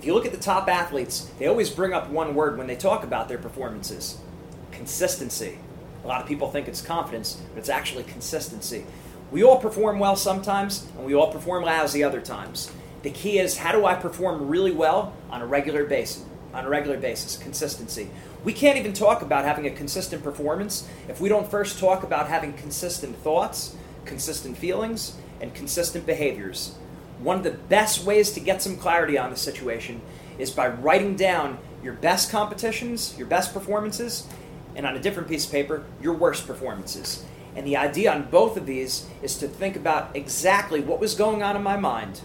If you look at the top athletes, they always bring up one word when they talk about their performances consistency. A lot of people think it's confidence, but it's actually consistency. We all perform well sometimes, and we all perform lousy other times. The key is how do I perform really well on a regular basis? On a regular basis, consistency. We can't even talk about having a consistent performance if we don't first talk about having consistent thoughts, consistent feelings, and consistent behaviors. One of the best ways to get some clarity on the situation is by writing down your best competitions, your best performances, and on a different piece of paper, your worst performances. And the idea on both of these is to think about exactly what was going on in my mind.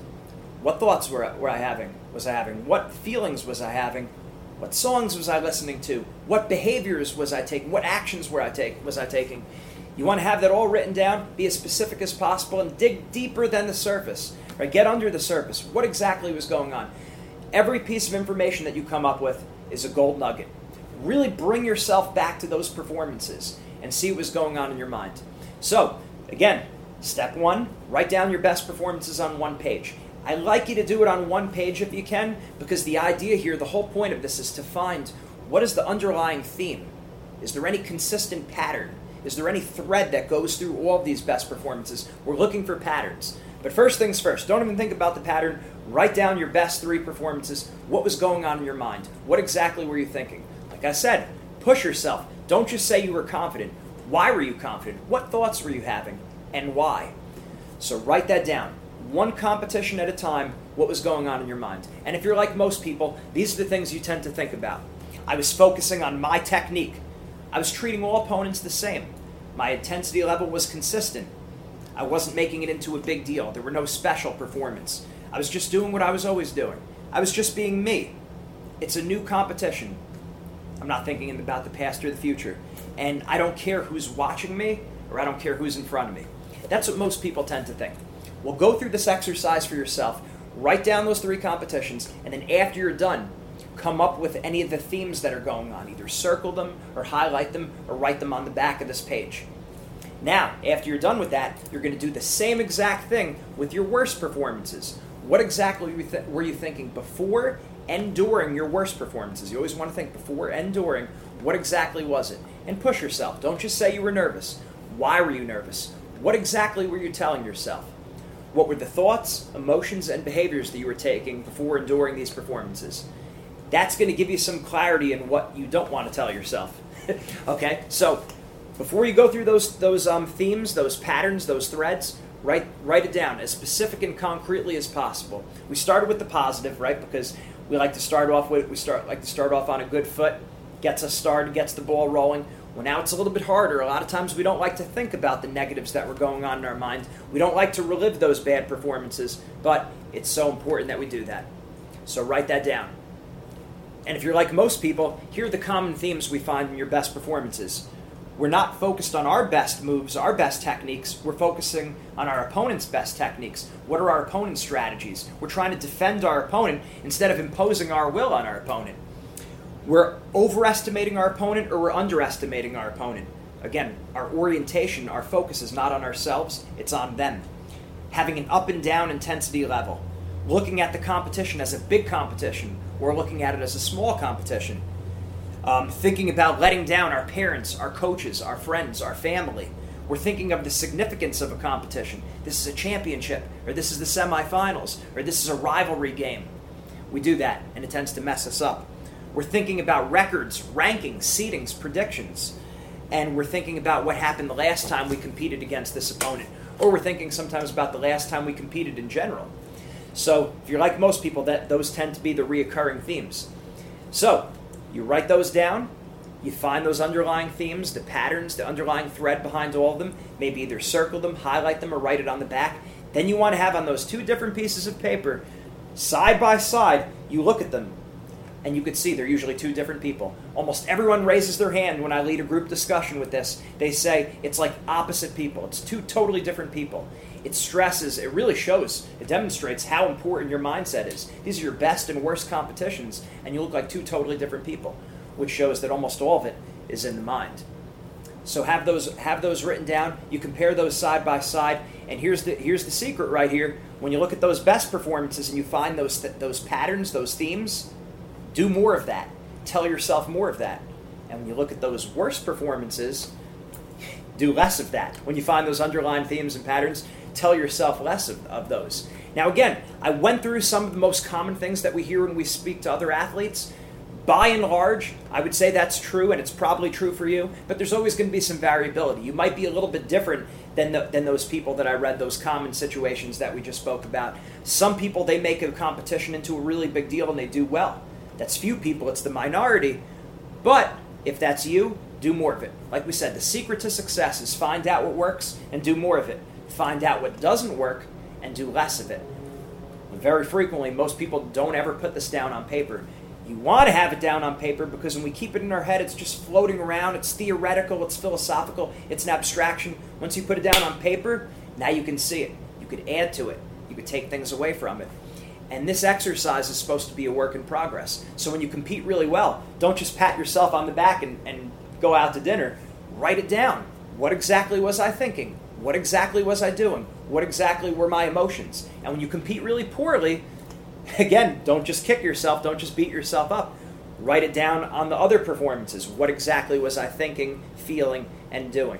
What thoughts were, were I having? Was I having? What feelings was I having? What songs was I listening to? What behaviors was I taking? What actions were I take, was I taking? You want to have that all written down, be as specific as possible, and dig deeper than the surface. Right? Get under the surface. What exactly was going on? Every piece of information that you come up with is a gold nugget. Really bring yourself back to those performances and see what was going on in your mind. So, again, step one, write down your best performances on one page. I like you to do it on one page if you can, because the idea here, the whole point of this is to find what is the underlying theme. Is there any consistent pattern? Is there any thread that goes through all of these best performances? We're looking for patterns. But first things first, don't even think about the pattern. Write down your best three performances. What was going on in your mind? What exactly were you thinking? Like I said, push yourself. Don't just say you were confident. Why were you confident? What thoughts were you having? And why? So write that down. One competition at a time, what was going on in your mind. And if you're like most people, these are the things you tend to think about. I was focusing on my technique. I was treating all opponents the same. My intensity level was consistent. I wasn't making it into a big deal. There were no special performance. I was just doing what I was always doing. I was just being me. It's a new competition. I'm not thinking about the past or the future. And I don't care who's watching me or I don't care who's in front of me. That's what most people tend to think. Well, go through this exercise for yourself. Write down those three competitions, and then after you're done, come up with any of the themes that are going on. Either circle them, or highlight them, or write them on the back of this page. Now, after you're done with that, you're going to do the same exact thing with your worst performances. What exactly were you, th- were you thinking before and during your worst performances? You always want to think before and during. What exactly was it? And push yourself. Don't just say you were nervous. Why were you nervous? What exactly were you telling yourself? What were the thoughts, emotions, and behaviors that you were taking before and during these performances? That's going to give you some clarity in what you don't want to tell yourself. okay? So, before you go through those those um, themes, those patterns, those threads, write write it down as specific and concretely as possible. We started with the positive, right? Because we like to start off with we start like to start off on a good foot, gets us started, gets the ball rolling. Well, now it's a little bit harder. A lot of times we don't like to think about the negatives that were going on in our mind. We don't like to relive those bad performances, but it's so important that we do that. So write that down. And if you're like most people, here are the common themes we find in your best performances. We're not focused on our best moves, our best techniques. We're focusing on our opponent's best techniques. What are our opponent's strategies? We're trying to defend our opponent instead of imposing our will on our opponent. We're overestimating our opponent or we're underestimating our opponent. Again, our orientation, our focus is not on ourselves, it's on them. Having an up and down intensity level. Looking at the competition as a big competition or looking at it as a small competition. Um, thinking about letting down our parents, our coaches, our friends, our family. We're thinking of the significance of a competition. This is a championship, or this is the semifinals, or this is a rivalry game. We do that, and it tends to mess us up. We're thinking about records, rankings, seedings, predictions, and we're thinking about what happened the last time we competed against this opponent, or we're thinking sometimes about the last time we competed in general. So, if you're like most people, that those tend to be the reoccurring themes. So, you write those down, you find those underlying themes, the patterns, the underlying thread behind all of them, maybe either circle them, highlight them, or write it on the back. Then you want to have on those two different pieces of paper, side by side, you look at them, and you could see they're usually two different people. Almost everyone raises their hand when I lead a group discussion with this. They say it's like opposite people, it's two totally different people. It stresses, it really shows, it demonstrates how important your mindset is. These are your best and worst competitions, and you look like two totally different people, which shows that almost all of it is in the mind. So have those have those written down. You compare those side by side, and here's the here's the secret right here. When you look at those best performances and you find those th- those patterns, those themes, do more of that. Tell yourself more of that. And when you look at those worst performances, do less of that. When you find those underlying themes and patterns, tell yourself less of, of those. Now, again, I went through some of the most common things that we hear when we speak to other athletes. By and large, I would say that's true, and it's probably true for you, but there's always going to be some variability. You might be a little bit different than, the, than those people that I read, those common situations that we just spoke about. Some people, they make a competition into a really big deal and they do well. That's few people, it's the minority. But if that's you, do more of it. Like we said, the secret to success is find out what works and do more of it. Find out what doesn't work and do less of it. Very frequently, most people don't ever put this down on paper. You want to have it down on paper because when we keep it in our head, it's just floating around. It's theoretical, it's philosophical, it's an abstraction. Once you put it down on paper, now you can see it. You could add to it, you could take things away from it. And this exercise is supposed to be a work in progress. So when you compete really well, don't just pat yourself on the back and, and go out to dinner. Write it down. What exactly was I thinking? What exactly was I doing? What exactly were my emotions? And when you compete really poorly, again, don't just kick yourself, don't just beat yourself up. Write it down on the other performances. What exactly was I thinking, feeling, and doing?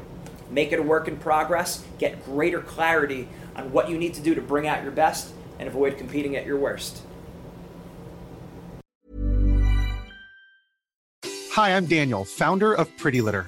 Make it a work in progress. Get greater clarity on what you need to do to bring out your best and avoid competing at your worst. Hi, I'm Daniel, founder of Pretty Litter.